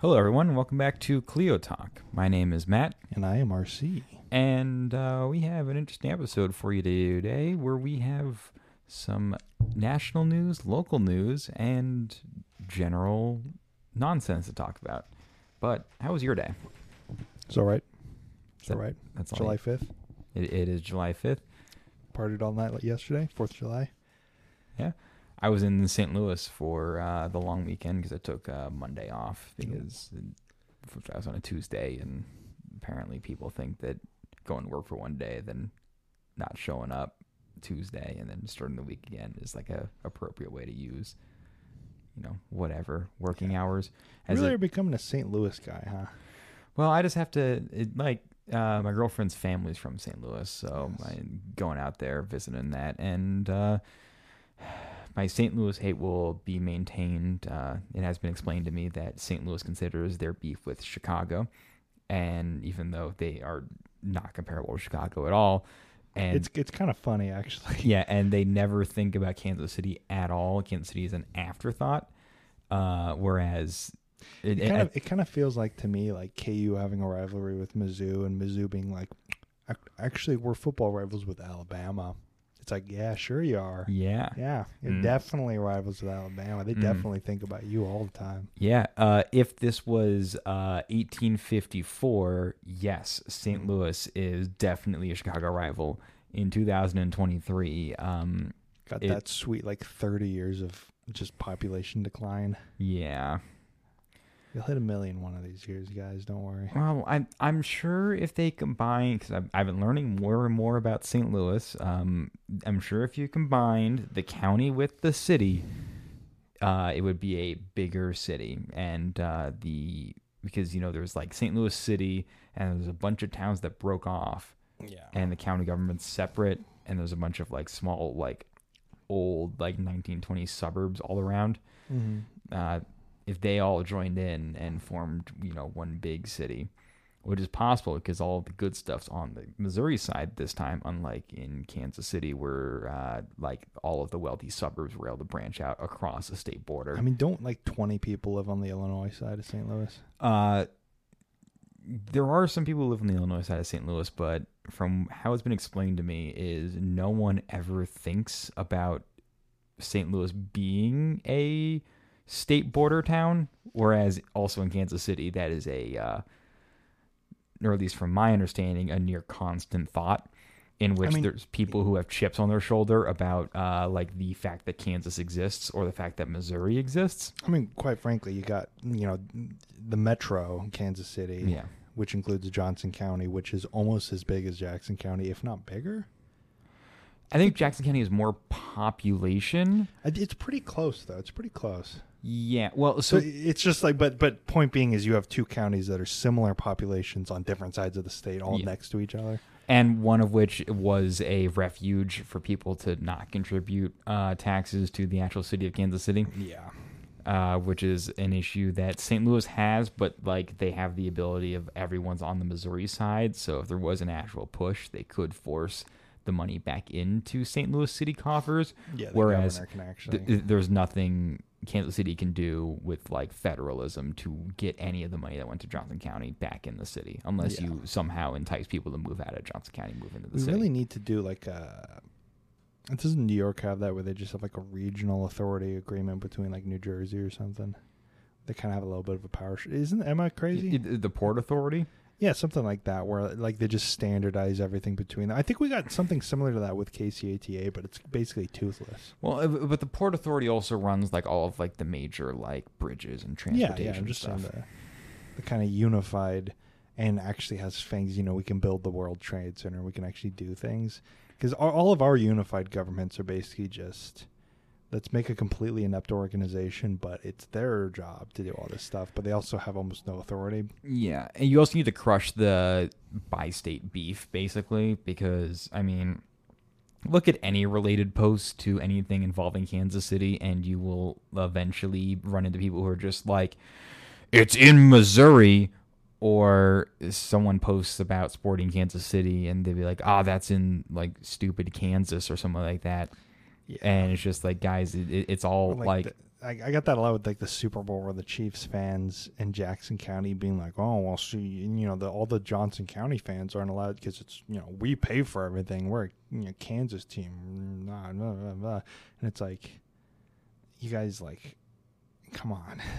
Hello, everyone. Welcome back to Kleio Talk. My name is Matt, And I am RC. and uh, we have an interesting episode for you today where we have some national news, local news, and general nonsense to talk about. But how was your day? It's all right. It's all right. That's all. July I- 5th. It, it is July 5th. Partied all night like yesterday, 4th of July. I was in St. Louis for uh, the long weekend because I took uh, Monday off because I was on a Tuesday, and apparently people think that going to work for one day, then not showing up Tuesday, and then starting the week again is like a appropriate way to use, you know, whatever working hours. You As really a- are becoming a St. Louis guy, huh? well, I just have to it, like uh, my girlfriend's family's from St. Louis, so Yes. I'm going out there visiting that, and uh, my St. Louis hate will be maintained. Uh, it has been explained to me that St. Louis considers their beef with Chicago, and even though they are not comparable to Chicago at all, and it's it's kind of funny, actually. yeah, and they never think about Kansas City at all. Kansas City is an afterthought, uh, whereas. It, It kind, of, it kind of feels like to me like KU having a rivalry with Mizzou and Mizzou being like, actually, we're football rivals with Alabama. It's like, yeah, sure you are. yeah, Yeah, you're Mm. definitely rivals with Alabama. They Mm. definitely think about you all the time. Yeah, uh, if this was uh, 1854, yes, St. Louis is definitely a Chicago rival. In 2023, um, Got It- that sweet like 30 years of just population decline. yeah. You'll hit a million one of these years, guys. Don't worry. Well, I'm I'm sure if they combine, because I've, I've been learning more and more about St. Louis. Um, I'm sure if you combined the county with the city, uh, it would be a bigger city, and uh, the because you know there's like St. Louis City, and there's a bunch of towns that broke off. Yeah. and the county government's separate and there's a bunch of like small like old like 1920s suburbs all around hmm uh, if they all joined in and formed you know one big city which is possible because all the good stuff's on the missouri side this time unlike in kansas city where uh, like all of the wealthy suburbs were able to branch out across the state border I mean, don't like 20 people live on the Illinois side of St. Louis? Uh, there are some people who live on the Illinois side of St. Louis, but from how it's been explained to me, is no one ever thinks about St. Louis being a state border town, whereas also in Kansas City, that is a, uh, or at least from my understanding, a near constant thought. In which mean- there's people who have chips on their shoulder about uh, like the fact that Kansas exists or the fact that Missouri exists. I mean, quite frankly, you got, you know, the metro Kansas City, Yeah. which includes Johnson County, which is almost as big as Jackson County, if not bigger. I think Jackson County is more population. It's pretty close, though. It's pretty close. Yeah. Well, So so it's just like, but but point being is you have two counties that are similar populations on different sides of the state, all Yeah. next to each other. and one of which was a refuge for people to not contribute uh, taxes to the actual city of Kansas City, Yeah. uh, which is an issue that St. Louis has, but like they have the ability of everyone's on the Missouri side. So if there was an actual push, they could force the money back into St. Louis city coffers. Yeah. The Whereas. Th- there's nothing Kansas City can do with like federalism to get any of the money that went to Johnson County back in the city, unless Yeah. you somehow entice people to move out of Johnson County, move into the we city. really need to do like a. Doesn't New York have that where they just have like a regional authority agreement between like New Jersey or something? They kind of have a little bit of a power. Sh- isn't am I crazy? The Port Authority. Yeah, something like that where like they just standardize everything between. them. I think we got something similar to that with KCATA, but it's basically toothless. Well, uh, but the Port Authority also runs like all of like the major like bridges and transportation yeah. I'm just stuff. the, the kind of unified and actually has things. You know, we can build the World Trade Center. We can actually do things because all, all of our unified governments are basically just let's make a completely inept organization, but it's their job to do all this stuff. But they also have almost no authority. Yeah, and you also need to crush the bi-state beef, basically, because I mean, look at any related post to anything involving Kansas City, and you will eventually run into people who are just like, "It's in Missouri," or someone posts about sporting Kansas City, and they'd be like, "Ah, that's in like stupid Kansas or something like that," Yeah. and it's just like, guys, it, it- it's all Or, like, the- I, I got that a lot with like the Super Bowl where the Chiefs fans in Jackson County being like, "Oh, well, see, and, you know, the, all the Johnson County fans aren't allowed because it's you know we pay for everything. We're a you know, Kansas team, nah, blah, blah, blah. and it's like, you guys like, come on."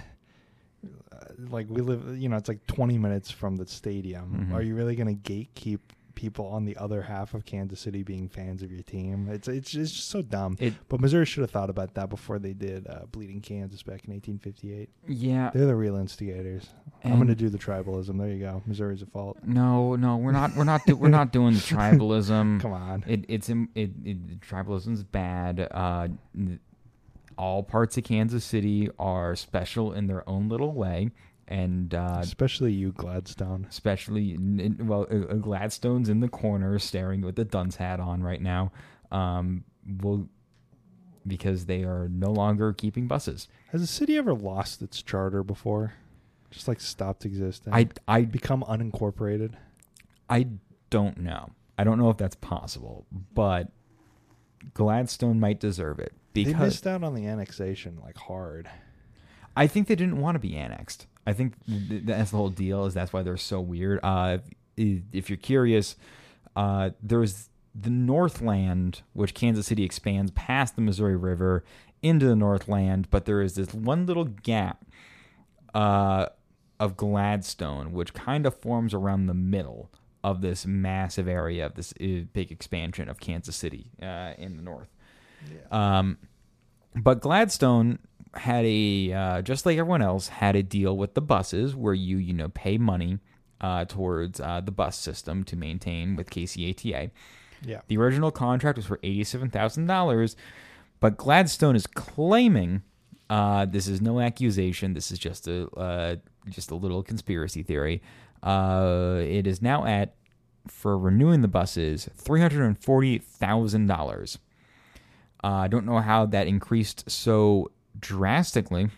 Uh, like we live, you know, it's like 20 minutes from the stadium. Mhm. Are you really going to gatekeep people on the other half of Kansas City being fans of your team? It's it's, it's just so dumb. It But Missouri should have thought about that before they did uh, Bleeding Kansas back in 1858. yeah. They're the real instigators. I'm going to do the tribalism. There you go. Missouri's a fault. No, no, we're not. We're not. Do, we're not doing the tribalism. Come on. It, it's it, it tribalism's bad. Uh, all parts of Kansas City are special in their own little way, and uh, Especially you, Gladstone. especially well, uh, uh, Gladstone's in the corner staring with the dunce hat on right now. Um, will because they are no longer keeping buses. Has the city ever lost its charter before? Just like stopped existing? I I become unincorporated? I don't know. I don't know if that's possible, but Gladstone might deserve it because they missed out on the annexation like hard. I think they didn't want to be annexed. I think th- that's the whole deal. Is that's why they're so weird. Uh, if, if you're curious, uh, there's the Northland, which Kansas City expands past the Missouri River into the Northland, but there is this one little gap uh, of Gladstone, which kind of forms around the middle of this massive area of this uh, big expansion of Kansas City uh, in the north. Um, but Gladstone had a uh, just like everyone else had a deal with the buses where you you know pay money uh, towards uh, the bus system to maintain with KCATA. Yeah. The original contract was for eighty-seven thousand dollars, but Gladstone is claiming uh, this is no accusation. This is just a uh, just a little conspiracy theory. Uh, it is now at for renewing the buses three hundred and forty thousand dollars. Uh, I don't know how that increased so drastically,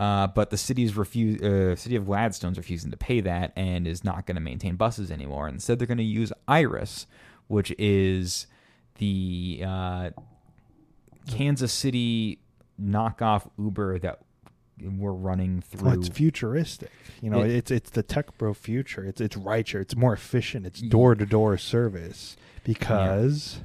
uh, but the city's refuse, uh, city of Gladstone's refusing to pay that and is not going to maintain buses anymore. Instead, they're going to use Iris, which is the uh, Kansas City knockoff Uber that we're running through. Well, it's futuristic. You know, It- it's it's the tech bro future. It's it's richer. It's more efficient. It's door to door service because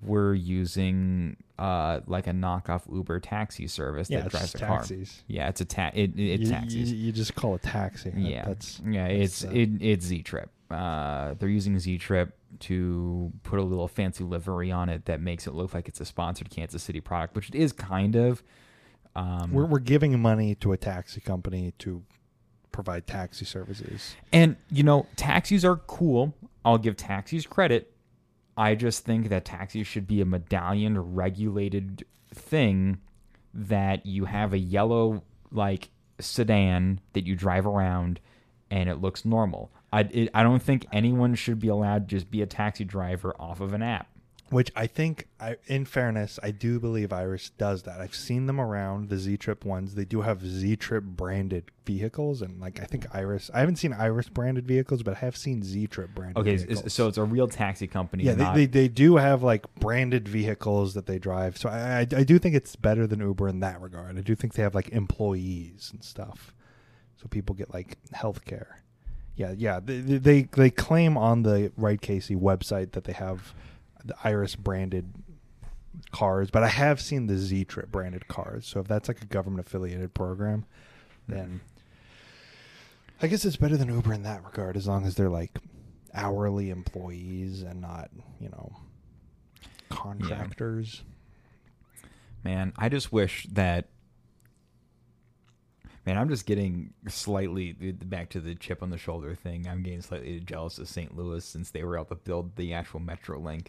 we're using uh, like a knockoff Uber taxi service yeah, that drives a car. taxis. Yeah, it's a ta- it, it, it's you, taxis. You, you just call it taxi. Yeah, that's yeah. It's uh, it, it's zTrip. Uh, they're using zTrip to put a little fancy livery on it that makes it look like it's a sponsored Kansas City product, which it is kind of. Um, we're we're giving money to a taxi company to provide taxi services. And you know, taxis are cool. I'll give taxis credit. I just think that taxis should be a medallion regulated thing that you have a yellow like sedan that you drive around and it looks normal. I it, I don't think anyone should be allowed to just be a taxi driver off of an app. Which I think, I, in fairness, I do believe Iris does that. I've seen them around the zTrip ones. They do have zTrip branded vehicles, and like I think Iris. I haven't seen Iris branded vehicles, but I have seen zTrip branded. Okay, vehicles. so it's a real taxi company. yeah, they, not- they they do have like branded vehicles that they drive. So I, I I do think it's better than Uber in that regard. I do think they have like employees and stuff, so people get like health care. Yeah, yeah. They, they they they claim on the RideKC website that they have the Iris branded cars, but I have seen the zTrip branded cars. So if that's like a government affiliated program, then I guess it's better than Uber in that regard, as long as they're like hourly employees and not, you know, contractors. Man, I just wish that. Man, I'm just getting slightly back to the chip on the shoulder thing. I'm getting slightly jealous of St. Louis since they were able to build the actual MetroLink,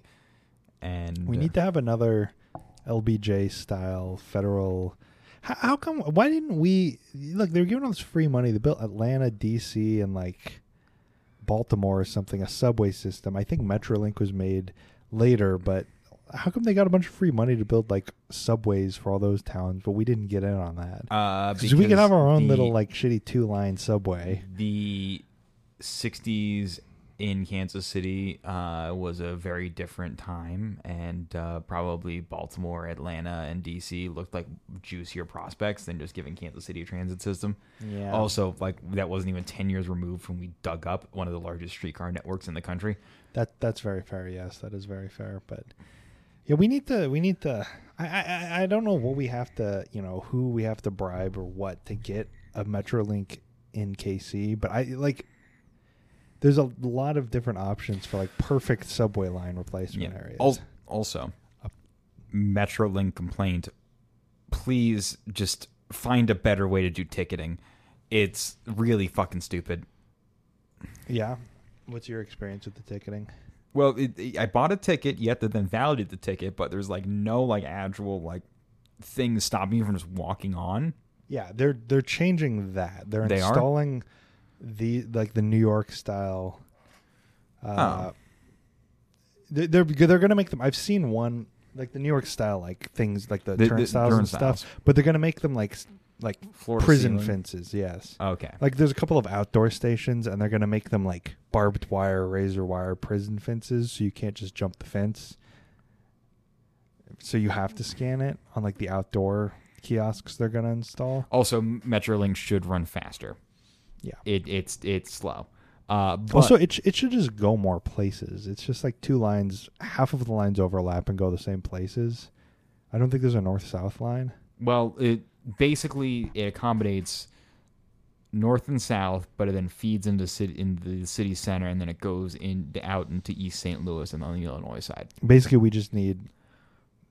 and We need to have another LBJ style federal. How, how come? Why didn't we look? They were giving all this free money. They built Atlanta, DC, and like Baltimore or something. A subway system. I think MetroLink was made later, but how come they got a bunch of free money to build like subways for all those towns, but we didn't get in on that? uh, Because we could have our own the- little like shitty two line subway. the 60s in Kansas City uh, was a very different time, and uh, probably Baltimore, Atlanta, and DC looked like juicier prospects than just giving Kansas City a transit system. Yeah. Also, like that wasn't even ten years removed when we dug up one of the largest streetcar networks in the country. That that's very fair. Yes, that is very fair. But yeah, we need to we need to. I I I don't know what we have to you know who we have to bribe or what to get a MetroLink in KC. But I like. There's a lot of different options for like perfect subway line replacement areas. Al- Also, a MetroLink complaint. Please just find a better way to do ticketing. It's really fucking stupid. yeah. What's your experience with the ticketing? Well, it, it- I bought a ticket. You have to then validate the ticket, but there's like no like actual like things stopping you from just walking on. Yeah, they're they're changing that. They're They are? The like the New York style. Uh, Oh. they- They're they're gonna make them. I've seen one like the New York style like things like the, The- turnstiles and stuff, but they're gonna make them like like Floor prison ceiling. fences. Yes, Okay. like there's a couple of outdoor stations, and they're gonna make them like barbed wire, razor wire prison fences, so you can't just jump the fence. So you have to scan it on like the outdoor kiosks they're gonna install. Also, MetroLink should run faster. Yeah. It it's it's slow. Uh, but also, it sh- it should just go more places. It's just like two lines, half of the lines overlap and go the same places. I don't think there's a north south line. well, it basically it accommodates north and south, but it then feeds into city into the city center, and then it goes in out into East St. Louis and on the Illinois side. Basically, we just need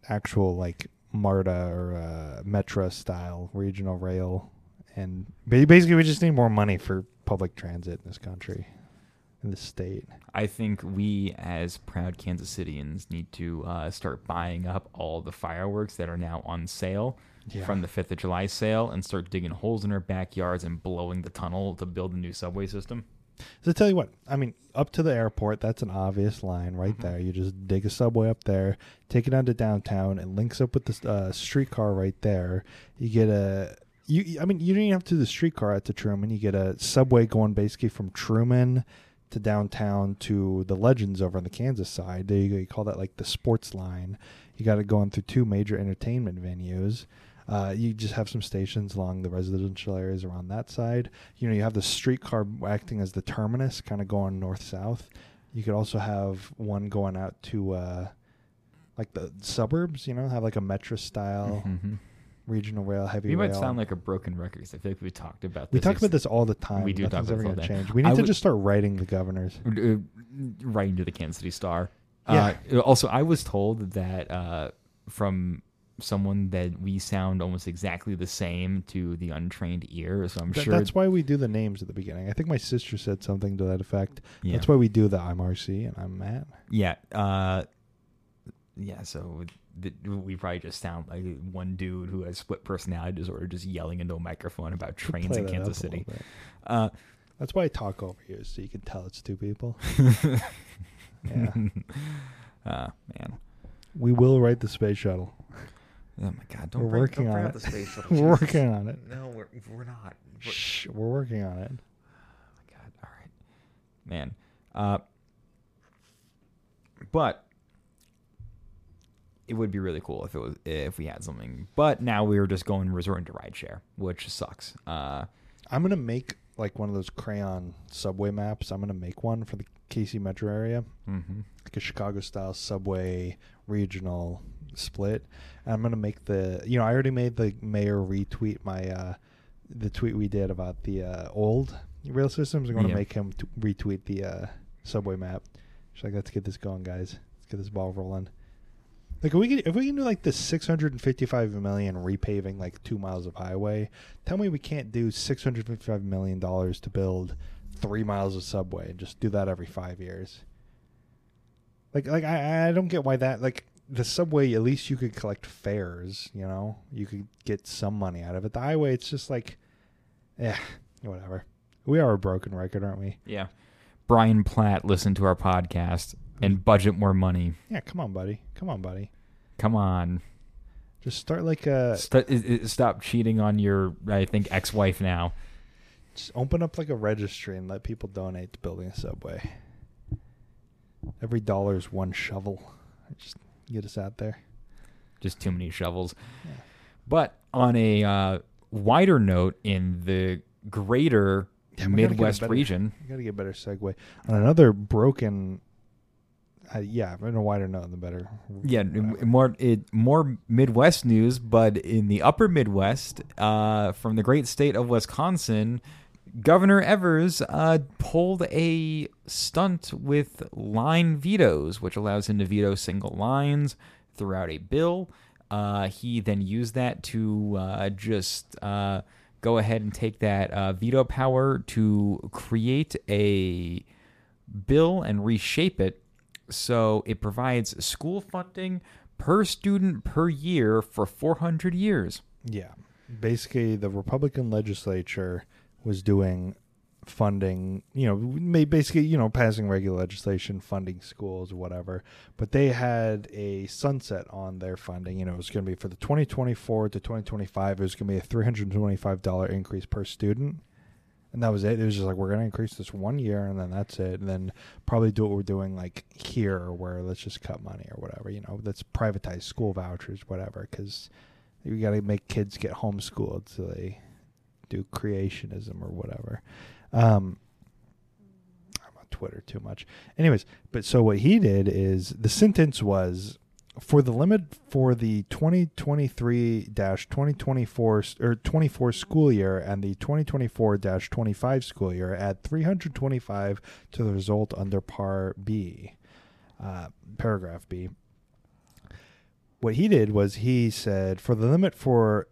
actual like MARTA or uh, Metra style regional rail, and basically we just need more money for public transit in this country, in this state. I think we, as proud Kansas Cityans, need to uh, start buying up all the fireworks that are now on sale Yeah. from the Fifth of July sale, and start digging holes in our backyards and blowing the tunnel to build a new subway system. So tell you what, I mean, up to the airport, that's an obvious line right Mhm. there. You just dig a subway up there, take it down to downtown, it links up with the uh, streetcar right there. You get a you. I mean, you don't even have to do the streetcar out to Truman. You get a subway going basically from Truman to downtown to the Legends over on the Kansas side. There you go. You call that like the sports line. You got it going through two major entertainment venues. Uh, you just have some stations along the residential areas around that side. You know, you have the streetcar acting as the terminus, kind of going north south. You could also have one going out to uh, like the suburbs. You know, have like a metro style Mhm. Regional rail, heavy We rail. might sound like a broken record 'cause I feel like we talked about we this. talk about this all the time. We do talk Nothing's about ever this all gonna change. We need I to would- just start writing the governors. uh, right into the Kansas City Star. Uh, also, I was told that uh, from someone that we sound almost exactly the same to the untrained ear. So I'm Th- sure that's why we do the names at the beginning. I think my sister said something to that effect. Yeah. That's why we do the I'm RC and I'm Matt. Yeah. Uh, yeah. So th- we probably just sound like one dude who has split personality disorder, just yelling into a microphone about trains in Kansas City. Uh, That's why I talk over you, so you can tell it's two people. Yeah. uh, man. We will write the space shuttle. Oh my God! Don't We're bring, working don't bring on it. the space shuttle. We're Jesus. working on it. No, we're we're not. We're- Shh, we're working on it. Oh my god! All right, man. Uh, but it would be really cool if it was if we had something. But now we were just going resorting to rideshare, which sucks. Uh, I'm gonna make like one of those crayon subway maps. I'm gonna make one for the KC metro area, mhm. like a Chicago style subway regional split. And I'm gonna make the you know I already made the mayor retweet my uh the tweet we did about the uh, old rail systems. I'm gonna Yeah. make him t- retweet the uh, subway map. She's like, let's get this going, guys. Let's get this ball rolling. Like if we can, if we can do like this 655 million repaving like two miles of highway, tell me we can't do 655 million dollars to build three miles of subway and just do that every five years. Like, like I, I don't get why that like the subway. At least you could collect fares. You know, you could get some money out of it. The highway, it's just like, yeah, whatever. We are a broken record, aren't we? yeah. Brian Platt listened to our podcast and budget more money. Yeah, come on, buddy. Come on, buddy. Come on, Just start like a St- stop cheating on your I think ex-wife now. just open up like a registry and let people donate to building a subway. Every dollar is one shovel. Just get us out there. Just too many shovels. Yeah. But on a uh, wider note, in the greater Yeah, we Midwest better- region, You got to get a better segue on another broken. Uh, yeah, in a wider note, the better. yeah, Whatever. more it more Midwest news, but in the Upper Midwest, uh, from the great state of Wisconsin, Governor Evers uh, pulled a stunt with line vetoes, which allows him to veto single lines throughout a bill. Uh, he then used that to uh, just uh, go ahead and take that uh, veto power to create a bill and reshape it so it provides school funding per student per year for 400 years. Yeah. Basically, the Republican legislature was doing funding, you know, basically, you know, passing regular legislation, funding schools, whatever. But they had a sunset on their funding. You know, it was going to be for the 2024 to 2025, it was going to be a $325 increase per student. And that was it. It was just like, we're to increase this one year and then that's it. And then probably do what we're doing like here, where let's just cut money or whatever, you know, let's privatize school vouchers, whatever, because you got to make kids get homeschooled so they do creationism or whatever. Um, I'm on Twitter too much. Anyways, but so what he did is the sentence was for the limit for the 2023-2024 or 24 school year and the 2024-25 school year add 325 to the result under par B uh, paragraph B. What he did was he said for the limit for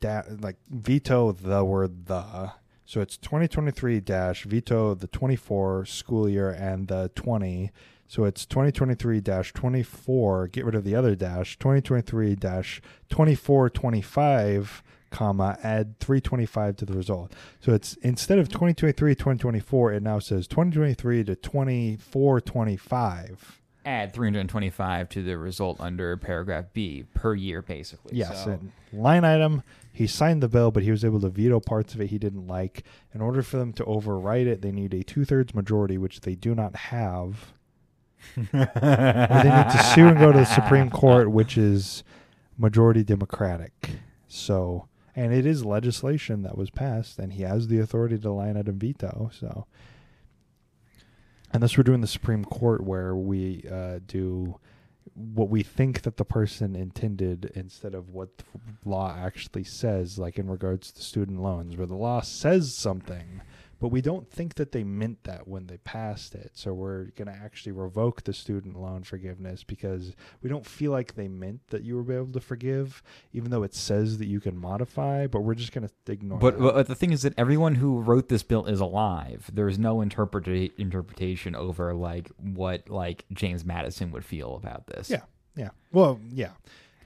da- like veto the word the so it's 2023 dash veto the 24 school year and the 20 so it's 2023 dash 24 get rid of the other dash 2023 dash 24 25 comma add 325 to the result so it's instead of 2023 2024 it now says 2023 to 24 25 Add 325 to the result under paragraph B per year, basically. Yes, So- line item. He signed the bill, but he was able to veto parts of it he didn't like. In order for them to override it, they need a two-thirds majority, which they do not have. Or they need to sue and go to the Supreme Court, which is majority Democratic. So, and it is legislation that was passed, and he has the authority to line item veto. So, unless we're doing the Supreme Court, where we uh, do what we think that the person intended instead of what the law actually says, like in regards to student loans, where the law says something, but we don't think that they meant that when they passed it. So we're going to actually revoke the student loan forgiveness because we don't feel like they meant that you be able to forgive, even though it says that you can modify, but we're just going to ignore But, but the thing is that everyone who wrote this bill is alive. There's no interpreta- interpretation over like what like James Madison would feel about this. Yeah. yeah. Well, yeah.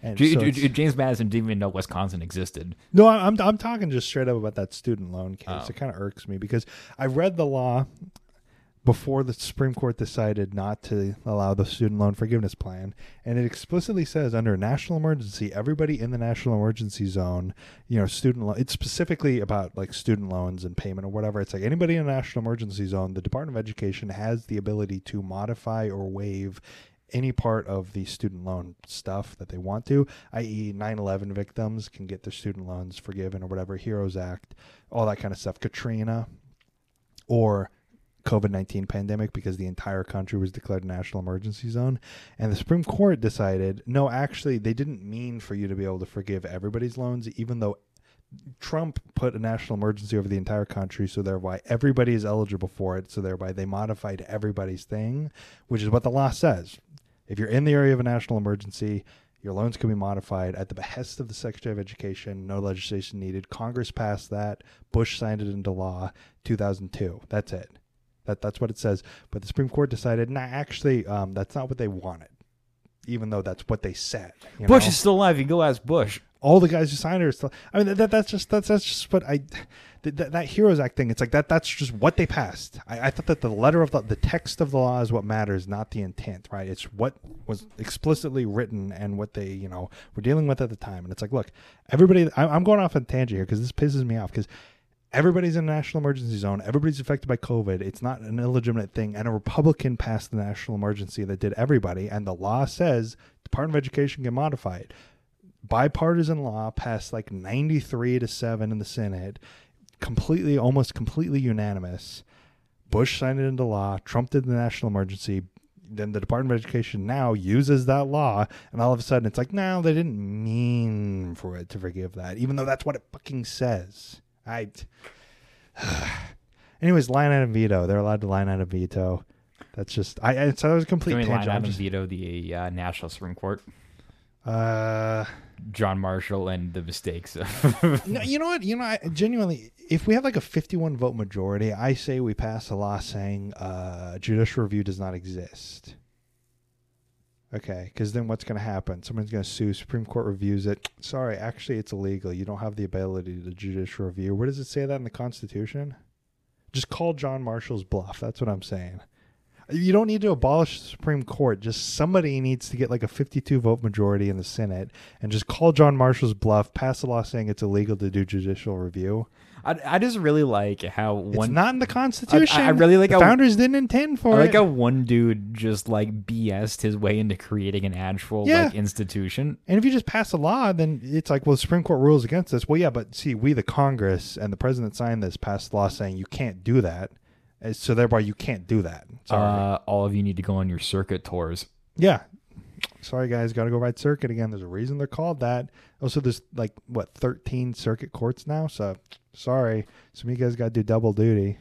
And J- so J- James Madison didn't even know Wisconsin existed. No, I'm I'm talking just straight up about that student loan case. Oh. It kind of irks me because I read the law before the Supreme Court decided not to allow the student loan forgiveness plan, and it explicitly says under a national emergency, everybody in the national emergency zone, you know, student loan. It's specifically about like student loans and payment or whatever. It's like anybody in a national emergency zone, the Department of Education has the ability to modify or waive any part of the student loan stuff that they want to, i.e., 9 11 victims can get their student loans forgiven or whatever, HEROES Act, all that kind of stuff. Katrina or COVID 19 pandemic because the entire country was declared a national emergency zone. And the Supreme Court decided no, actually, they didn't mean for you to be able to forgive everybody's loans, even though Trump put a national emergency over the entire country, so thereby everybody is eligible for it. So thereby they modified everybody's thing, which is what the law says. If you're in the area of a national emergency, your loans can be modified at the behest of the Secretary of Education. No legislation needed. Congress passed that. Bush signed it into law. 2002. That's it. That that's what it says. But the Supreme Court decided, nah, actually, um, that's not what they wanted. Even though that's what they said. you Bush know? is still alive. You go ask Bush. all the guys who signed it are still. I mean, that, that's just that's that's just what I. That, that, that Heroes Act thing. It's like that. That's just what they passed. I, I thought that the letter of the the text of the law is what matters, not the intent. Right? It's what was explicitly written and what they you know were dealing with at the time. And it's like, look, everybody. I, I'm going off on a tangent here because this pisses me off because everybody's in a national emergency zone. Everybody's affected by COVID. It's not an illegitimate thing. And a Republican passed the national emergency that did everybody. And the law says Department of Education can modify it. Bipartisan law passed like 93 to 7 in the Senate, completely, almost completely unanimous. Bush signed it into law. Trump did the national emergency. Then the Department of Education now uses that law, and all of a sudden it's like, no, they didn't mean for it to forgive that, even though that's what it fucking says. I. Anyways, line item veto. They're allowed to line item veto. That's just I. I so that was a complete Can we line tangent. I'm item just- veto the uh, National Supreme Court? uh, John Marshall and the mistakes of. no, you know what? You know, I, genuinely, if we have like a 51 vote majority, I say we pass a law saying uh, judicial review does not exist. Okay, because then what's going to happen? Someone's going to sue. Supreme Court reviews it. Sorry, actually, it's illegal. You don't have the ability to judicial review. Where does it say that in the Constitution? Just call John Marshall's bluff. That's what I'm saying. You don't need to abolish the Supreme Court. Just somebody needs to get like a 52 vote majority in the Senate and just call John Marshall's bluff, pass a law saying it's illegal to do judicial review. I, I just really like how one. It's not in the Constitution. I really like the how- founders didn't intend I for like it. how one dude just like BS'd his way into creating an actual Yeah. like institution. and if you just pass a law, then it's like, well, the Supreme Court rules against this. Well, yeah, but see, we, the Congress and the president signed this, passed law saying you can't do that. And so thereby you can't do that. Sorry. Uh, all of you need to go on your circuit tours. Yeah. Sorry, guys. Got to go ride circuit again. There's a reason they're called that. Also, there's like, what, 13 circuit courts now? So, sorry. Some of you guys got to do double duty.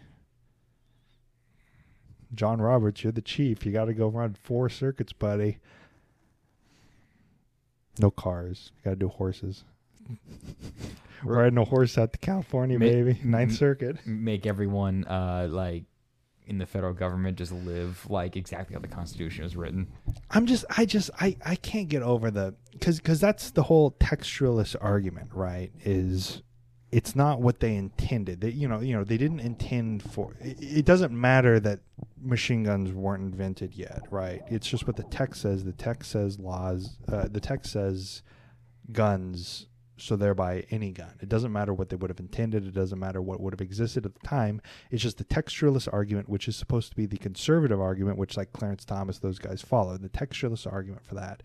John Roberts, you're the chief. You got to go run four circuits, buddy. No cars. You got to do horses. We're riding a horse out to California, Ma- baby. Ninth Circuit. Make everyone uh like in the federal government just live like exactly how the Constitution is written. I'm just, I just, I, I can't get over the, because, because that's the whole textualist argument, right? Is it's not what they intended. They, you know, you know, they didn't intend for. It, it doesn't matter that machine guns weren't invented yet, right? It's just what the text says. The text says laws. Uh, the text says guns. So thereby any gun. It doesn't matter what they would have intended. It doesn't matter what would have existed at the time. It's just the textualist argument, which is supposed to be the conservative argument, which like Clarence Thomas, those guys follow. The textualist argument for that.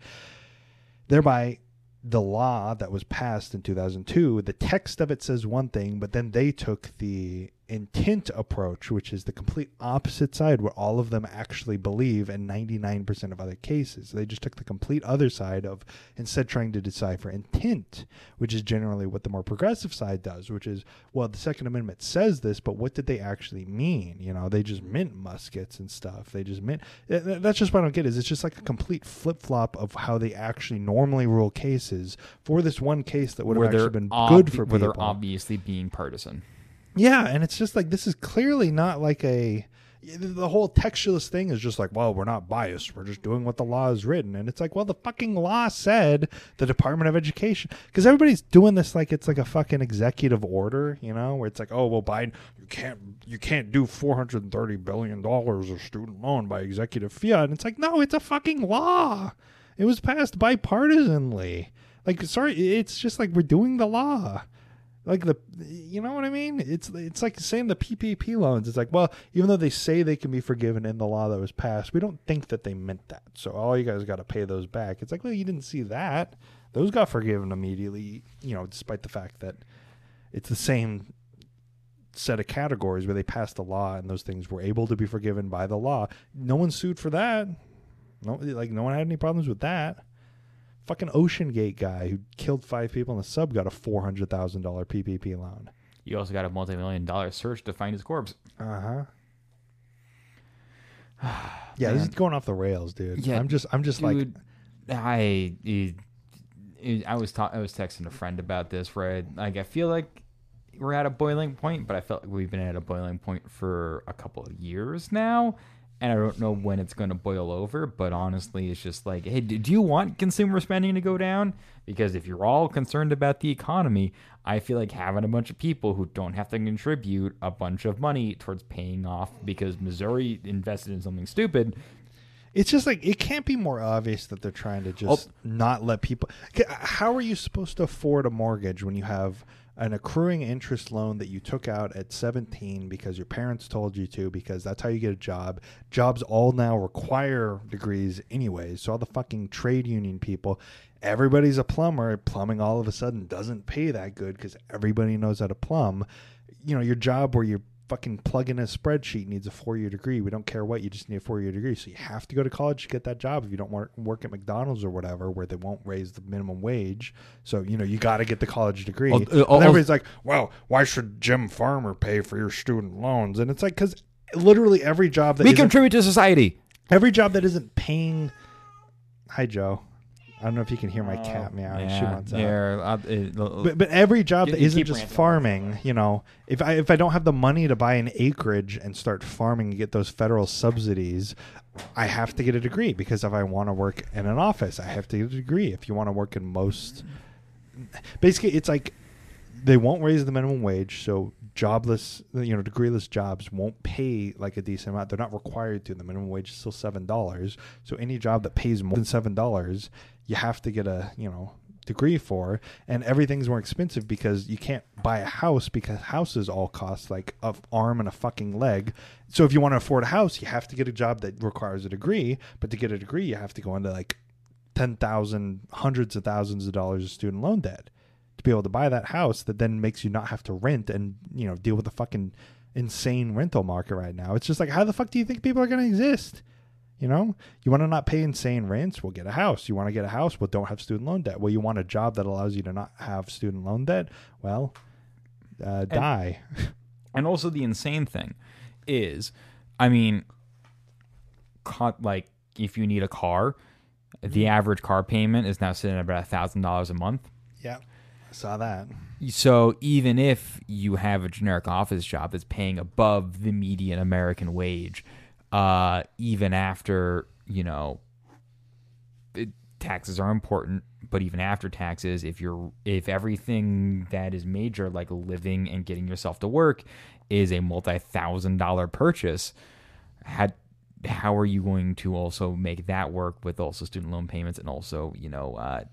Thereby, the law that was passed in 2002, the text of it says one thing, but then they took the intent approach, which is the complete opposite side, where all of them actually believe in 99% of other cases. They just took the complete other side of instead trying to decipher intent, which is generally what the more progressive side does, which is, well, the Second Amendment says this, but what did they actually mean? You know, they just meant muskets and stuff. They just meant th- eh, th- eh, that's just what I don't get. Is it's just like a complete flip flop of how they actually normally rule cases for this one case that would have actually been ob- good for where people. they're obviously being partisan. Yeah, and it's just like this is clearly not like a the whole textualist thing is just like, well, we're not biased. We're just doing what the law is written. And it's like, well, the fucking law said the Department of Education because everybody's doing this like it's like a fucking executive order, you know, where it's like, oh, well, Biden, you can't you can't do 430 billion dollars of student loan by executive fiat. And it's like, no, it's a fucking law. It was passed bipartisanly. Like, sorry, it's just like we're doing the law like the you know what i mean? It's it's like saying the ppp loans. It's like well even though they say they can be forgiven in the law that was passed we don't think that they meant that. So all you guys got to pay those back. It's like well you didn't see that. Those got forgiven immediately you know despite the fact that it's the same set of categories where they passed the law and those things were able to be forgiven by the law. No one sued for that. No like no one had any problems with that fucking OceanGate guy who killed five people in a sub got a four hundred thousand dollar PPP loan. You also got a multi-million dollar search to find his corpse. Uh huh. yeah, this is going off the rails, dude. Yeah, I'm just, I'm just like, Dude, I, it, it- I was ta- I was texting a friend about this. Right, like I feel like we're at a boiling point, but I felt like we've been at a boiling point for a couple of years now, and I don't know when it's going to boil over. But honestly, it's just like, hey, do you want consumer spending to go down? Because if you're all concerned about the economy, I feel like having a bunch of people who don't have to contribute a bunch of money towards paying off because Missouri invested in something stupid it's just like it can't be more obvious that they're trying to just oh. not let people. How are you supposed to afford a mortgage when you have an accruing interest loan that you took out at 17 because your parents told you to because that's how you get a job. Jobs all now require degrees anyways. So all the fucking trade union people, everybody's a plumber. Plumbing all of a sudden doesn't pay that good because everybody knows how to plumb. You know, your job where you're fucking plug in a spreadsheet needs a four year degree. We don't care what, you just need a four year degree. So you have to go to college to get that job if you don't work, work at McDonald's or whatever, where they won't raise the minimum wage. So, you know, you got to get the college degree. Well, uh, and al- everybody's like, well, why should Jim Farmer pay for your student loans? And it's like, because literally every job that we contribute to society. every job that isn't paying. Hi, Joe. I don't know if you can hear my cat meowing. she wants out. here, uh, it- But, but every job You- that you isn't keep just ranting. farming, you know, if I if I don't have the money to buy an acreage and start farming and get those federal subsidies, I have to get a degree because if I want to work in an office, I have to get a degree. If you want to work in most, basically, it's like they won't raise the minimum wage, so jobless, you know, degreeless jobs won't pay like a decent amount. They're not required to. The minimum wage is still seven dollars. So any job that pays more than seven dollars, you have to get a you know degree for, and everything's more expensive because you can't buy a house because houses all cost like a arm and a fucking leg. So if you want to afford a house, you have to get a job that requires a degree. But to get a degree, you have to go into like ten thousand, hundreds of thousands of dollars of student loan debt to be able to buy that house that then makes you not have to rent and you know deal with the fucking insane rental market right now. It's just like how the fuck do you think people are going to exist? You know, you want to not pay insane rents? Well, get a house. You want to get a house? Well, don't have student loan debt. Well, you want a job that allows you to not have student loan debt? Well, uh, die. And also the insane thing is, I mean, co- like if you need a car, the average car payment is now sitting at about a thousand dollars a month. yeah, I saw that. So even if you have a generic office job that's paying above the median American wage, uh, even after you know, it, taxes are important, but even after taxes, if you're if everything that is major like living and getting yourself to work is a multi-thousand dollar purchase, had how are you going to also make that work with also student loan payments and also you know uh,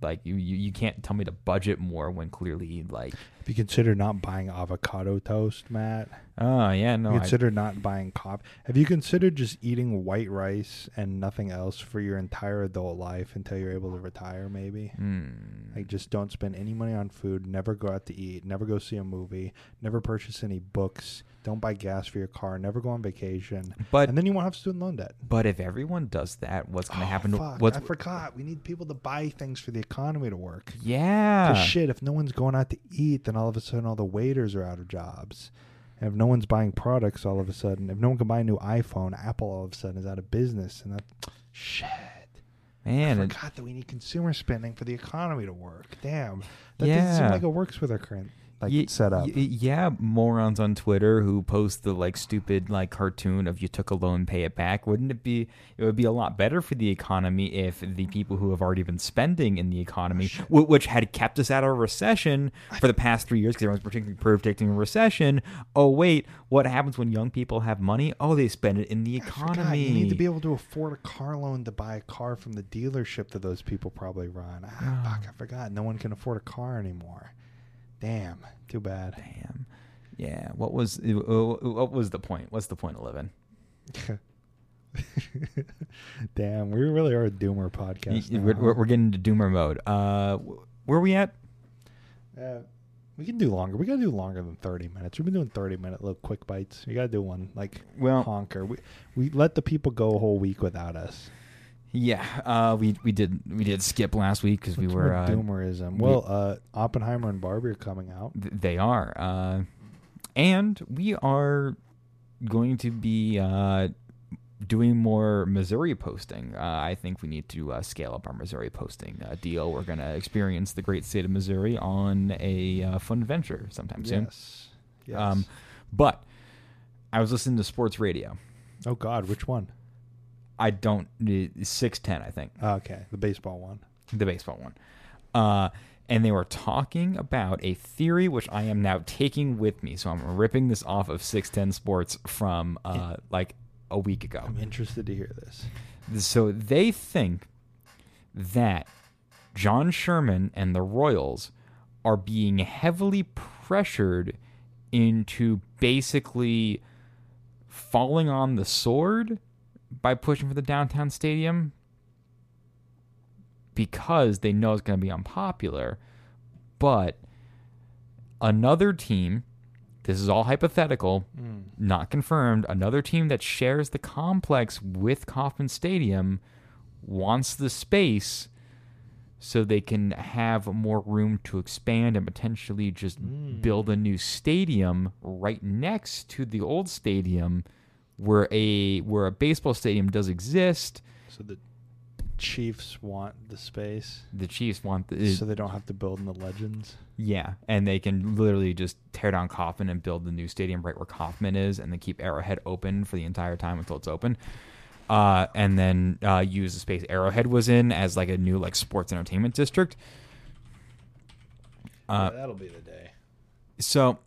like you, you you can't tell me to budget more when clearly like if you consider not buying avocado toast, Matt? oh yeah no you I, consider not buying coffee. Have you considered just eating white rice and nothing else for your entire adult life until you're able to retire? Maybe. Hmm. Like, just don't spend any money on food. Never go out to eat. Never go see a movie. Never purchase any books. Don't buy gas for your car. Never go on vacation. but and then you won't have student loan debt. but if everyone does that what's going to Oh, happen to fuck, what's I forgot. We need people to buy things for the economy to work. yeah shit, if no one's going out to eat, then all of a sudden all the waiters are out of jobs. And if no one's buying products, all of a sudden, if no one can buy a new iPhone, Apple all of a sudden is out of business. And that shit. man I it- forgot that we need consumer spending for the economy to work. Damn, that doesn't Yeah. seem like it works with our current like Ye- setup. y- yeah, morons on Twitter who post the like stupid like cartoon of you took a loan, pay it back. Wouldn't it be? It would be a lot better for the economy if the people who have already been spending in the economy, w- which had kept us out of a recession for the past three years, because everyone's predicting, predicting a recession. Oh wait, what happens when young people have money? Oh, they spend it in the forgot, economy. You need to be able to afford a car loan to buy a car from the dealership that those people probably run. Ah, fuck, I forgot. No one can afford a car anymore. Damn, too bad. Damn. Yeah. What was what was the point? What's the point of living? Damn, we really are a doomer podcast. We're, we're, we're getting into doomer mode. Uh, where are we at? Uh, we can do longer. We gotta do longer than thirty minutes. We've been doing thirty minute little quick bites. We gotta do one like Well, honker. We we let the people go a whole week without us. Yeah. Uh, we we did we did skip last week because we were uh, doomerism. we- Well, uh, Oppenheimer and Barbie are coming out. th- they are, uh, and we are going to be uh, doing more Missouri posting. Uh, I think we need to uh, scale up our Missouri posting uh, deal. We're going to experience the great state of Missouri on a uh, fun adventure sometime soon. Yes. Yes. Um, but I was listening to sports radio. oh God, which one? I don't six ten. I think okay, the baseball one. the baseball one. Uh, and they were talking about a theory which I am now taking with me. So I'm ripping this off of 610 Sports from uh, like a week ago. I'm interested to hear this. So they think that John Sherman and the Royals are being heavily pressured into basically falling on the sword by pushing for the downtown stadium because they know it's going to be unpopular. But another team, this is all hypothetical, hmm. not confirmed, another team that shares the complex with Kauffman Stadium wants the space so they can have more room to expand and potentially just hmm. build a new stadium right next to the old stadium where a where a baseball stadium does exist So the Chiefs want the space, the chiefs want the so they don't have to build in the legends. yeah and they can literally just tear down Kauffman and build the new stadium right where Kauffman is and then keep Arrowhead open for the entire time until it's open uh, and then uh, use the space Arrowhead was in as like a new like sports entertainment district uh, that'll be the day. So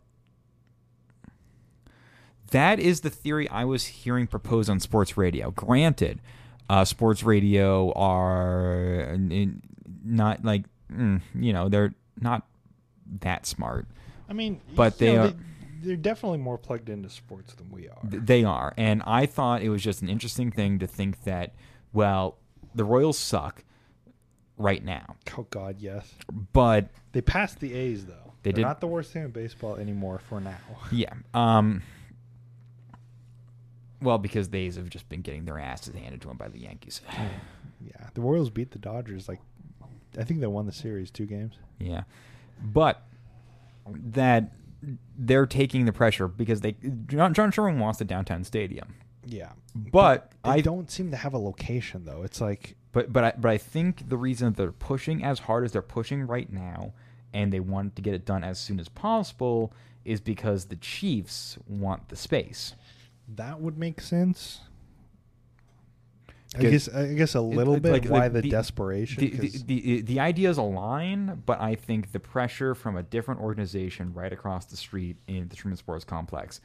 that is the theory I was hearing proposed on sports radio. Granted, uh, sports radio are not like mm, you know they're not that smart. I mean, But they know, are- They're definitely more plugged into sports than we are. They are, and I thought it was just an interesting thing to think that well, the Royals suck right now, oh God, yes. but They passed the A's though. They They're did- not the worst team in baseball anymore for now. Yeah. Um. Well, because they have just been getting their asses handed to them by the Yankees. Yeah, the Royals beat the Dodgers. Like, I think they won the series two games. yeah, but that they're taking the pressure because they John, John Sherman wants the downtown stadium, Yeah, but they I don't seem to have a location though. It's like but but I, but I think the reason they're pushing as hard as they're pushing right now, and they want to get it done as soon as possible, is because the Chiefs want the space. That would make sense. I guess I guess a little it- bit like- why the, the- desperation. the, the, the, the ideas align, but I think the pressure from a different organization right across the street in the Truman Sports Complex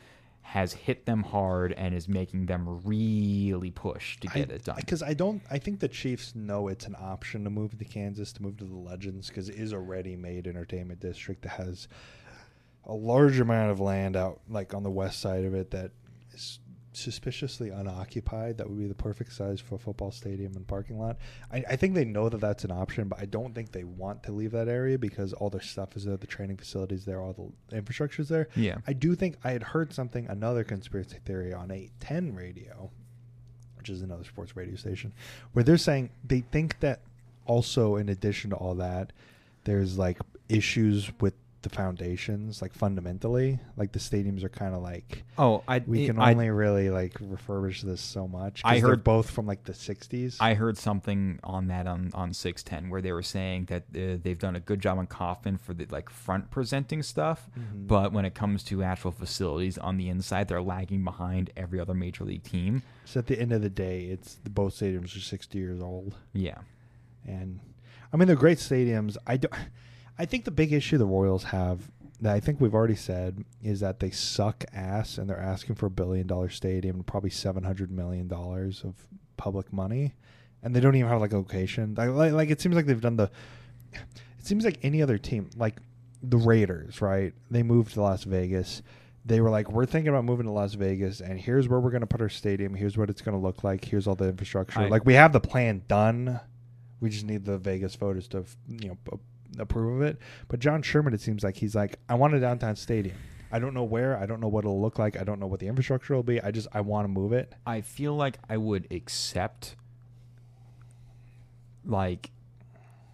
has hit them hard and is making them really push to get it done. Because I don't, I think the Chiefs know it's an option to move to Kansas, to move to the Legends, because it is a ready-made entertainment district that has a large amount of land out, like on the west side of it, that suspiciously unoccupied. That would be the perfect size for a football stadium and parking lot. I, I think they know that that's an option, but I don't think they want to leave that area because all their stuff is there, the training facilities there, all the infrastructure's there. yeah. I do think I had heard something, another conspiracy theory on 810 radio, which is another sports radio station, where they're saying they think that also, in addition to all that, there's like issues with the foundations, like fundamentally, like the stadiums are kind of like Oh, I we can I, only really like refurbish this so much. I heard- both from like the 60s. I heard something on that on on six ten where they were saying that uh, they've done a good job on Kauffman for the like front presenting stuff, Mhm. but when it comes to actual facilities on the inside, they're lagging behind every other major league team. so at the end of the day, it's the both stadiums are 60 years old. Yeah. and I mean they're great stadiums. I do, I think the big issue the Royals have that I think we've already said is that they suck ass and they're asking for a billion dollar stadium and probably seven hundred million dollars of public money, and they don't even have like a location. Like, like, like it seems like they've done the. It seems like any other team, like the Raiders, right? They moved to Las Vegas. They were like, we're thinking about moving to Las Vegas, and here's where we're going to put our stadium. Here's what it's going to look like. Here's all the infrastructure. I- like we have the plan done. We just need the Vegas voters to, you know, approve of it. But John Sherman, it seems like he's like, I want a downtown stadium. I don't know where. I don't know what it'll look like. I don't know what the infrastructure will be. I just I want to move it. I feel like I would accept like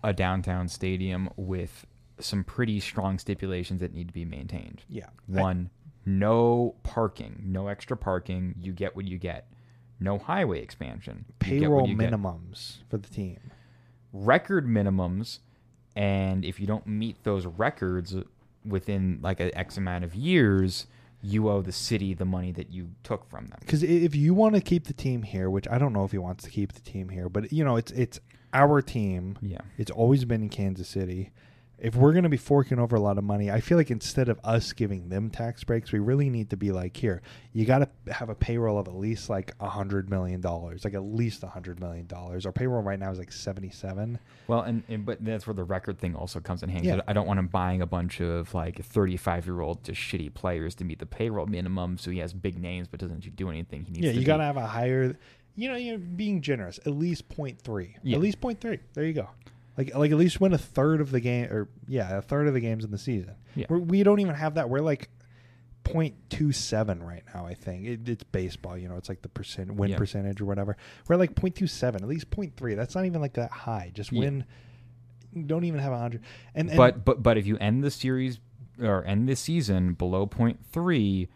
a downtown stadium with some pretty strong stipulations that need to be maintained. Yeah. One, no parking, no extra parking. You get what you get. No highway expansion. you get what payroll you get. minimums for the team. Record minimums, and if you don't meet those records within like a X amount of years, you owe the city the money that you took from them. Because if you want to keep the team here, which I don't know if he wants to keep the team here, but you know it's it's our team. Yeah. It's always been in Kansas City. If we're going to be forking over a lot of money, I feel like instead of us giving them tax breaks, we really need to be like, here, you got to have a payroll of at least like a hundred million dollars, like at least a hundred million dollars. Our payroll right now is like seventy-seven. Well, and, and but that's where the record thing also comes in handy. Yeah. I don't want him buying a bunch of like thirty-five-year-old just shitty players to meet the payroll minimum, so he has big names but doesn't do anything. He needs Yeah, to you got to have a higher. You know, you're being generous. At least 0.3. Yeah. At least 0.3. There you go. Like, like at least win a third of the game, or yeah, a third of the games in the season. Yeah. We're, we don't even have that. We're like 0.27 right now. I think it, it's baseball. You know, it's like the percent win Yeah. percentage or whatever. We're like 0.27. At least 0.3. That's not even like that high. Just Yeah. win. Don't even have a hundred. And, and but but but if you end the series or end the season below 0.3,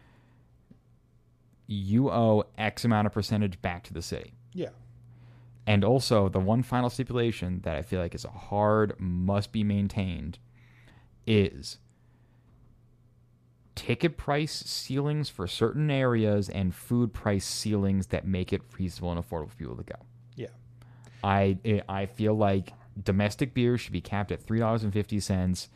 you owe X amount of percentage back to the city. yeah, And also, the one final stipulation that I feel like is a hard, must be maintained is ticket price ceilings for certain areas and food price ceilings that make it feasible and affordable for people to go. yeah. I eh, I feel like domestic beer should be capped at three dollars and fifty cents.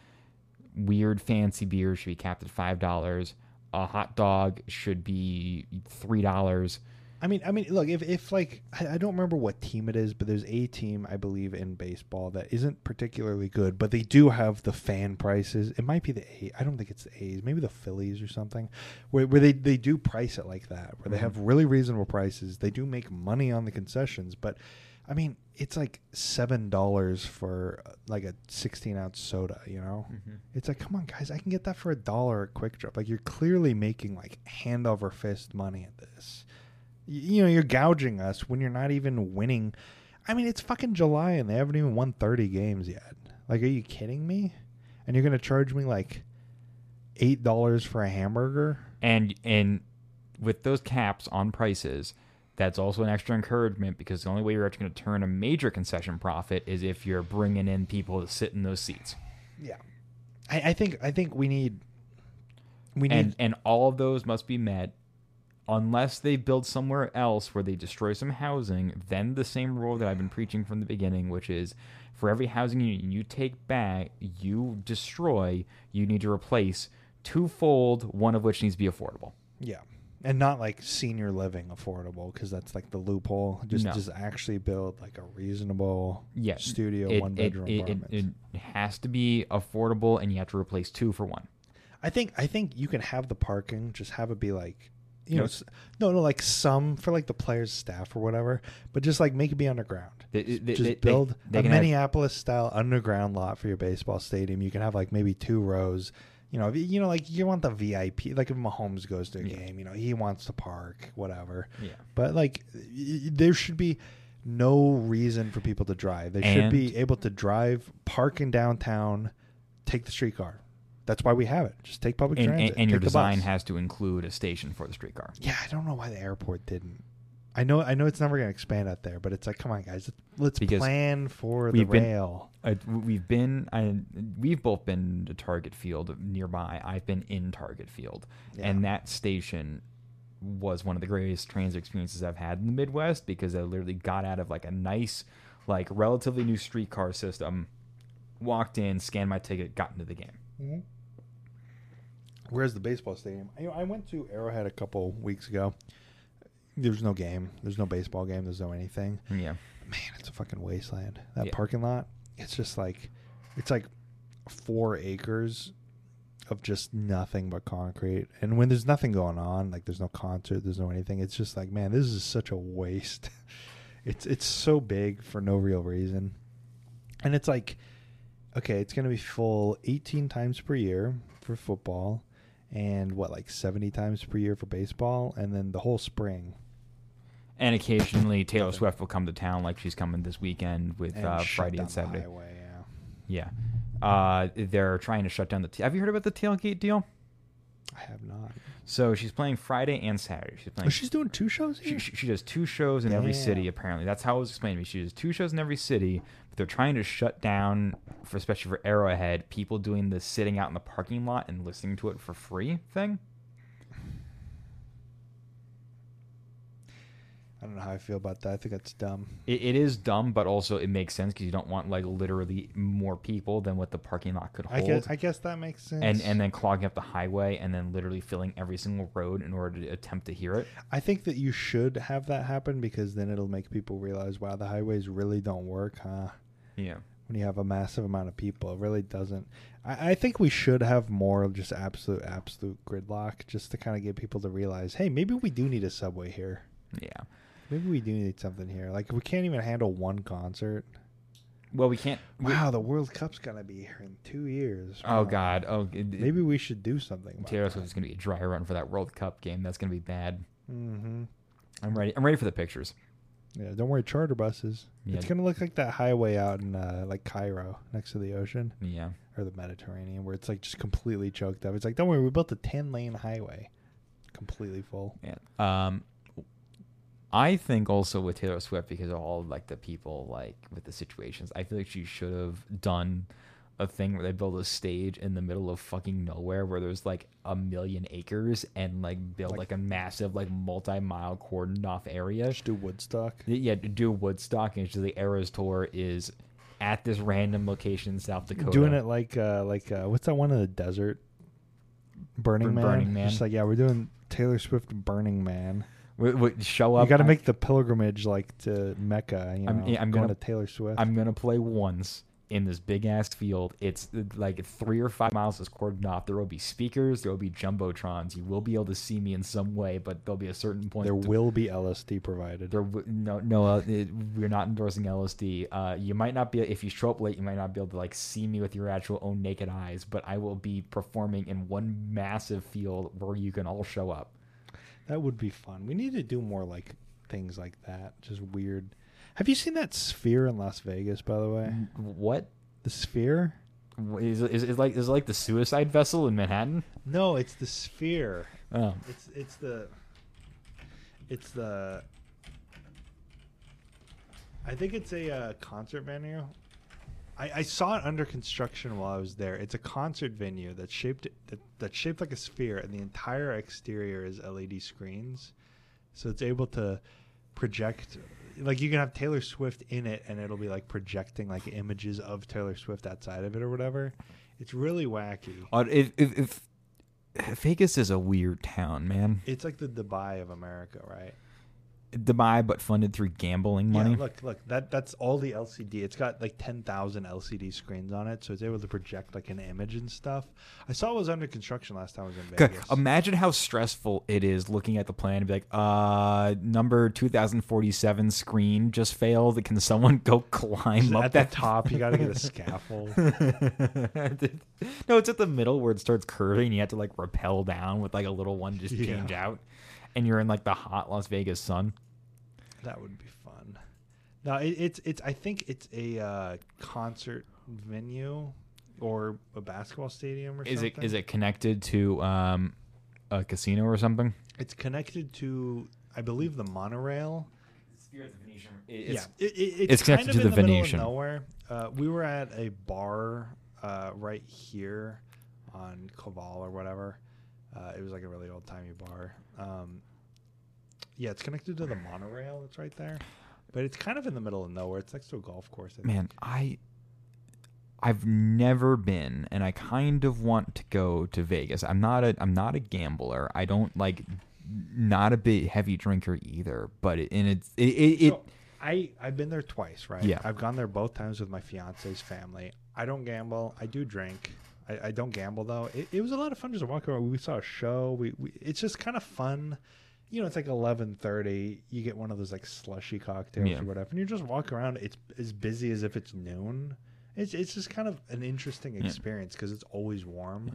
Weird fancy beer should be capped at five dollars. A hot dog should be three dollars. I mean, I mean, look, if, if like I, I don't remember what team it is, but there's a team I believe in baseball that isn't particularly good, but they do have the fan prices. It might be the A. I don't think it's the A's, maybe the Phillies or something, where, where they they do price it like that, where they Mhm. have really reasonable prices. They do make money on the concessions, but I mean, it's like seven dollars for uh, like a sixteen ounce soda. You know, it's like, come on, guys, I can get that for a dollar at QuikTrip. Like, you're clearly making like hand over fist money at this. You know, you're gouging us when you're not even winning. I mean, it's fucking July and they haven't even won 30 games yet. Like, are you kidding me? And you're gonna charge me like eight dollars for a hamburger? And and with those caps on prices, that's also an extra encouragement because the only way you're actually going to turn a major concession profit is if you're bringing in people to sit in those seats. Yeah, I, I think I think we need we need and and all of those must be met unless they build somewhere else where they destroy some housing then the same rule that i've been preaching from the beginning which is for every housing unit you take back you destroy you need to replace twofold one of which needs to be affordable Yeah. And not like senior living affordable because that's like the loophole. Just No. just actually build like a reasonable yeah studio it, one it, bedroom it, it, apartment. it has to be affordable and you have to replace two for one I think I think you can have the parking, just have it be like you know s- no no like some for like the players staff or whatever, but just like make it be underground. They- they- just they- build they a can have- Minneapolis style underground lot for your baseball stadium. You can have like maybe two rows. You know, if you know, like you want the VIP. Like if Mahomes goes to a Yeah. game, you know, he wants to park, whatever. yeah But like, y- y- there should be no reason for people to drive. They should be able to drive, park in downtown, take the streetcar. That's why we have it. Just take public and, transit. and, and your design bus. has to include a station for the streetcar Yeah, I don't know why the airport didn't. I know, I know, it's never going to expand out there, but it's like, come on, guys, let's Because plan for the we've been- rail. Uh, we've been, I, we've both been to Target Field nearby. I've been in Target Field, Yeah. and that station was one of the greatest transit experiences I've had in the Midwest because I literally got out of like a nice, like relatively new streetcar system, walked in, scanned my ticket, got into the game. Where's the baseball stadium? I, I went to Arrowhead a couple weeks ago. There's no game. There's no baseball game. There's no anything. Yeah, man, it's a fucking wasteland. That Yeah. parking lot, it's just like, it's like four acres of just nothing but concrete. And when there's nothing going on, like there's no concert, there's no anything. It's just like, man, this is such a waste. it's it's so big for no real reason, and it's like, okay, it's gonna be full 18 times per year for football, and what like 70 times per year for baseball, and then the whole spring. and occasionally Taylor Swift will come to town, like she's coming this weekend with and uh, Friday and Saturday. highway, yeah. Yeah, uh, they're trying to shut down the. T- Have you heard about the tailgate deal? I have not. So she's playing Friday and Saturday. She's playing. Oh, she's doing two shows She, here. she, she does two shows in every city. Apparently, that's how it was explained to me. She does two shows in every city, but they're trying to shut down, for especially for Arrowhead, people doing the sitting out in the parking lot and listening to it for free thing. I don't know how I feel about that. I think that's dumb. It, it is dumb, but also it makes sense because you don't want like literally more people than what the parking lot could I hold. guess I guess that makes sense. and and then clogging up the highway and then literally filling every single road in order to attempt to hear it. I think that you should have that happen because then it'll make people realize, wow, the highways really don't work, huh? Yeah. When you have a massive amount of people, it really doesn't. I, I think we should have more just absolute, absolute gridlock, just to kind of get people to realize, hey, maybe we do need a subway here. Yeah. Maybe we do need something here. Like we can't even handle one concert. Well, we can't. we- Wow, the World Cup's gonna be here in two years. oh God. Oh. It, Maybe we should do something. Taylor Swift is going to be a dry run for that World Cup game. That's going to be bad. Mm-hmm. I'm ready. I'm ready for the pictures. Yeah, don't worry, charter buses. Yeah. It's gonna look like that highway out in uh, like Cairo, next to the ocean Yeah. or the Mediterranean, where it's like just completely choked up. It's like, don't worry, we built a ten lane highway, completely full. Yeah. Um, I think also with Taylor Swift because of all like the people like with the situations, I feel like she should have done a thing where they build a stage in the middle of fucking nowhere where there's like a million acres and like build Like- like, a massive like multi-mile cordoned off area. Just do Woodstock. Yeah, do Woodstock and just the Eras tour is at this random location in South Dakota. Doing it like uh, like uh, what's that one in the desert? Burning Bur- Man. Burning Man. Just like yeah, we're doing Taylor Swift Burning Man. W- w- show up. you got to make the pilgrimage like to Mecca. You know, I'm- I'm going gonna- to Taylor Swift. I'm gonna play once in this big ass field. It's uh, like three or five miles is cordoned off. There will be speakers. There will be jumbotrons. You will be able to see me in some way, but there'll be a certain point. there to- will be LSD provided. There, w- no, no, uh, it, we're not endorsing LSD. Uh, you might not be if you show up late. You might not be able to like see me with your actual own naked eyes, but I will be performing in one massive field where you can all show up. That would be fun. We need to do more like things like that. Just weird. Have you seen that sphere in Las Vegas? By the way, What the sphere? is is, is like is like the suicide vessel in Manhattan? No, it's the sphere. Oh, It's it's the it's the I think it's a uh, concert venue. I, I saw it under construction while I was there. It's a concert venue that's shaped that, that's shaped like a sphere, and the entire exterior is LED screens, so it's able to project. Like you can have Taylor Swift in it, and it'll be like projecting like images of Taylor Swift outside of it or whatever. It's really wacky. Uh, if, if, if Vegas is a weird town, man. It's like the Dubai of America, right? Dubai, but funded through gambling money. Yeah, look, look, that that's all the LCD. It's got like ten thousand LCD screens on it, so it's able to project like an image and stuff. I saw it was under construction last time I was in Vegas. imagine how stressful it is looking at the plan and be like, uh, number 2047 screen just failed. Can someone go climb up at that the top, you got to get a scaffold. no, it's at the middle where it starts curving. You have to like rappel down with like a little one just Yeah. change out, and you're in like the hot Las Vegas sun. That would be fun. No, it, it's it's. I think it's a uh, concert venue or a basketball stadium or something. Is something. it is it connected to um, a casino or something? It's connected to, I believe, the monorail. yeah, yeah, it, it, it's, it's connected kind of to in the the of Venetian. nowhere. Uh, we were at a bar uh, right here on Koval or whatever. Uh, it was like a really old timey bar. Um, yeah, it's connected to the monorail. It's right there, but it's kind of in the middle of nowhere. It's next to a golf course. I. Man, I I've never been and I kind of want to go to Vegas. I'm not a I'm not a gambler. I don't like not a big heavy drinker either, but it, and it's it, it, it So, I I've been there twice, right? Yeah. I've gone there both times with my fiance's family. I don't gamble. I do drink. I, I don't gamble though. It, it was a lot of fun just walking around. We saw a show. We, we it's just kind of fun. You know, it's like eleven thirty. You get one of those like slushy cocktails Yeah. or whatever, and you just walk around. It's as busy as if it's noon. It's it's just kind of an interesting experience because it's always warm.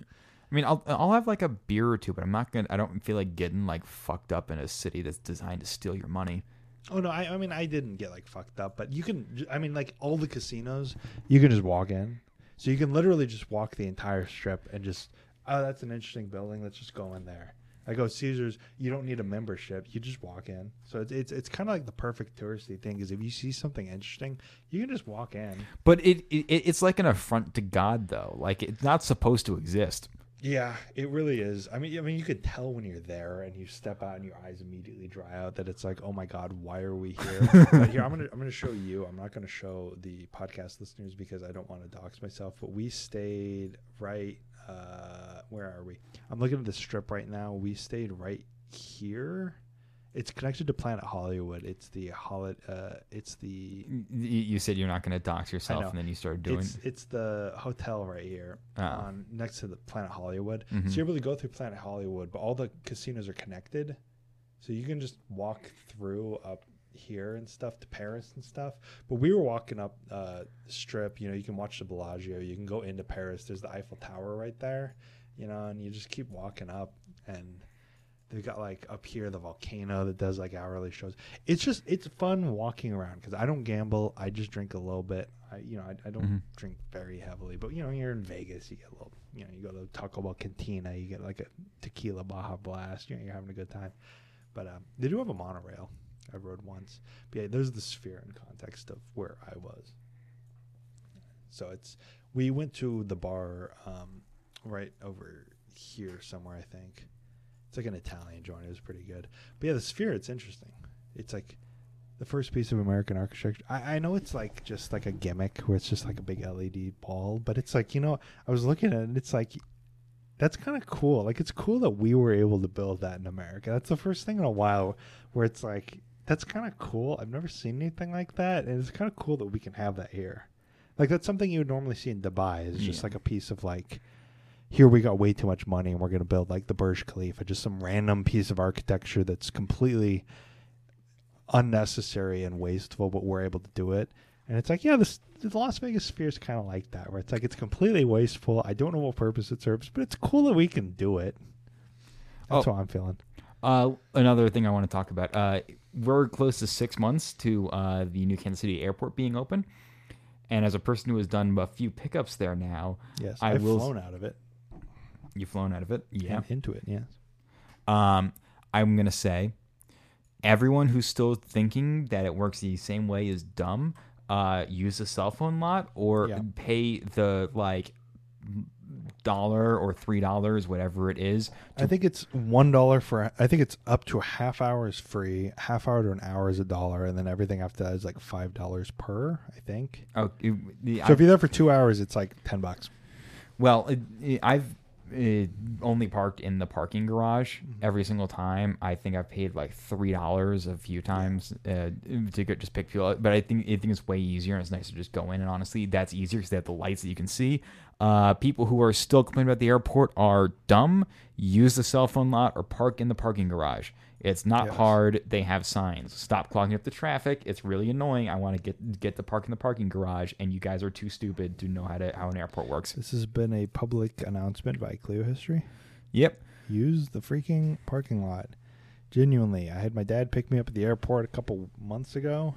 I mean, I'll I'll have like a beer or two, but I'm not gonna. I don't feel like getting like fucked up in a city that's designed to steal your money. Oh no, I, I mean I didn't get like fucked up, but you can. I mean, like all the casinos, you can just walk in, so you can literally just walk the entire strip and just. Oh, that's an interesting building. Let's just go in there. I go oh, Caesars. You don't need a membership. You just walk in. So it's it's, it's kind of like the perfect touristy thing. Is if you see something interesting, you can just walk in. But it, it it's like an affront to God, though. Like it's not supposed to exist. Yeah, it really is. I mean, I mean, you could tell when you're there and you step out and your eyes immediately dry out that it's like, oh my god, why are we here? but here, I'm gonna I'm gonna show you. I'm not gonna show the podcast listeners because I don't want to dox myself. But we stayed right. Uh, where are we? I'm looking at the strip right now. We stayed right here. It's connected to Planet Hollywood. It's the holi- uh It's the You said you're not going to dox yourself, and then you started doing. it's it's the hotel right here Oh. on next to the Planet Hollywood. Mhm. So you're able to go through Planet Hollywood, but all the casinos are connected, so you can just walk through up here and stuff to Paris and stuff. But we were walking up uh, Strip. You know, you can watch the Bellagio. You can go into Paris. There's the Eiffel Tower right there. You know, and you just keep walking up and. They've got like up here the volcano that does like hourly shows. It's just it's fun walking around because I don't gamble. I just drink a little bit. I you know I, I don't Mhm. drink very heavily, but you know you're in Vegas, you get a little. You know you go to Taco Bell Cantina, you get like a tequila Baja Blast. You know you're having a good time. But um, they do have a monorail. I rode once. But yeah, there's the sphere in context of where I was. So it's we went to the bar um, right over here somewhere. I think it's like an Italian joint. It was pretty good. But yeah, the sphere. It's interesting. It's like the first piece of American architecture. I, I know it's like just like a gimmick where it's just like a big LED ball, but it's like you know I was looking at it. and It's like that's kind of cool. Like it's cool that we were able to build that in America. That's the first thing in a while where it's like that's kind of cool. I've never seen anything like that, and it's kind of cool that we can have that here. Like that's something you would normally see in Dubai. Is just Yeah. like a piece of like here we got way too much money and we're going to build like the Burj Khalifa, just some random piece of architecture that's completely unnecessary and wasteful, but we're able to do it. And it's like, yeah, this the Las Vegas Sphere is kind of like that, where it's like it's completely wasteful. I don't know what purpose it serves, but it's cool that we can do it. That's Oh. what I'm feeling. Uh, another thing I want to talk about. Uh, we're close to six months to uh, the New Kansas City airport being open, and as a person who has done a few pickups there now, Yes, I I've will- flown out of it. You've flown out of it. Yeah. and into it. Yes. Um, I'm gonna say, everyone who's still thinking that it works the same way is dumb. Uh, use a cell phone lot or Yeah. pay the like dollar or three dollars, whatever it is. I think it's one dollar for. I think it's up to a half hour is free. Half hour to an hour is a dollar, and then everything after that is like five dollars per. I think. Oh, it- the- So if you're there for two hours, it's like ten bucks. Well, it, it- I've uh only parked in the parking garage Mm-hmm. every single time. I think I've paid like three dollars a few times uh, to go, just pick fuel. up. But I think I think it's way easier and it's nicer to just go in. And honestly, that's easier because they have the lights that you can see. Uh, people who are still complaining about the airport are dumb. Use the cell phone lot or park in the parking garage. It's not Yes. hard. They have signs. Stop clogging up the traffic. It's really annoying. I want to get get to park in the parking garage, and you guys are too stupid to know how to how an airport works. This has been a public announcement by Kleio History. Yep. Use the freaking parking lot. Genuinely, I had my dad pick me up at the airport a couple months ago.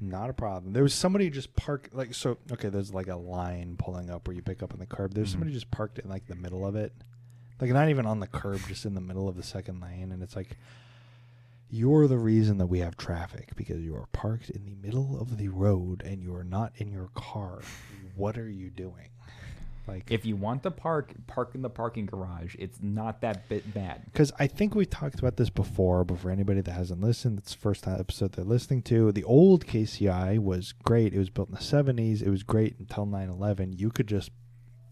Not a problem. There was somebody just parked like so. Okay, there's like a line pulling up where you pick up on the curb. There's Mhm. somebody just parked in like the middle of it, like not even on the curb, just in the middle of the second lane, and it's like. You're the reason that we have traffic because you are parked in the middle of the road and you are not in your car. What are you doing? Like If you want to park, park in the parking garage. It's not that bit bad. because I think we talked about this before, but for anybody that hasn't listened, it's the first episode they're listening to. The old KCI was great. It was built in the 70s. It was great until 9 11. You could just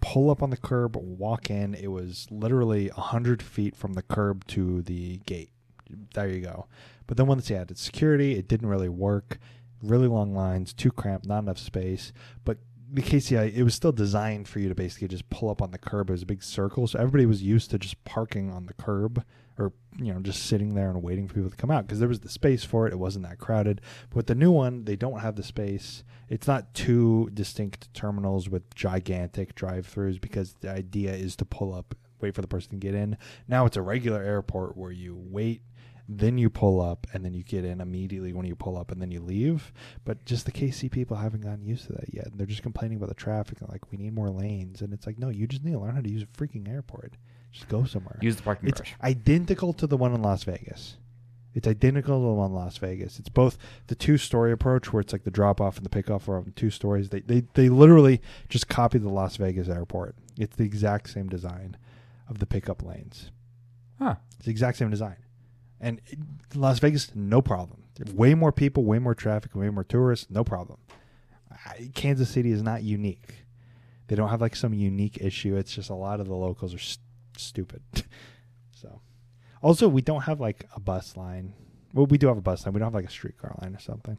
pull up on the curb, walk in. It was literally 100 feet from the curb to the gate. There you go. But then once you added security, it didn't really work. Really long lines, too cramped, not enough space. But the KCI, it was still designed for you to basically just pull up on the curb. It was a big circle, so everybody was used to just parking on the curb or you know just sitting there and waiting for people to come out because there was the space for it. It wasn't that crowded. But with the new one, they don't have the space. It's not two distinct terminals with gigantic drive-throughs because the idea is to pull up, wait for the person to get in. Now it's a regular airport where you wait then you pull up and then you get in immediately when you pull up and then you leave but just the kc people haven't gotten used to that yet and they're just complaining about the traffic and like we need more lanes and it's like no you just need to learn how to use a freaking airport just go somewhere Use the parking it's garage. identical to the one in las vegas it's identical to the one in las vegas it's both the two story approach where it's like the drop off and the pickoff are on two stories they, they they literally just copy the las vegas airport it's the exact same design of the pickup lanes. Huh. It's the exact same design. And Las Vegas, no problem. Way more people, way more traffic, way more tourists, no problem. Kansas City is not unique. They don't have like some unique issue. It's just a lot of the locals are st- stupid. so, also we don't have like a bus line. Well, we do have a bus line. We don't have like a streetcar line or something.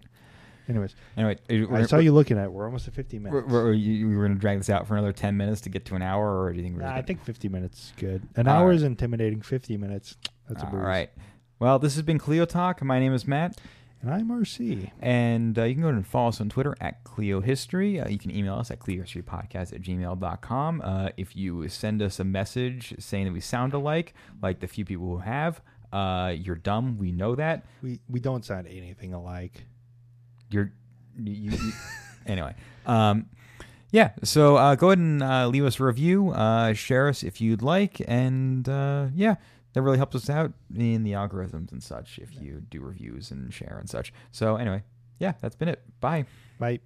Anyways, Anyway, I saw you looking at. it. We're almost at 50 We're, minutes. we're, you were going to drag this out for another 10 minutes to get to an hour, or do you think we're Nah, gonna- I think 50 minutes is good. An All hour right. is intimidating. 50 minutes, that's a All right. Well, this has been Kleio Talk. My name is Matt. And I'm RC. And uh, you can go and follow us on Twitter at Kleio History. Uh, you can email us at KleioHistoryPodcast at gmail.com. Uh, if you send us a message saying that we sound alike, like the few people who have, uh, you're dumb. We know that. We we don't sound anything alike. You're you, you, anyway. Um, yeah. So uh, go ahead and uh, leave us a review. Uh, share us if you'd like, and uh, yeah, that really helps us out in the algorithms and such. If you do reviews and share and such. So anyway, yeah, that's been it. Bye. Bye.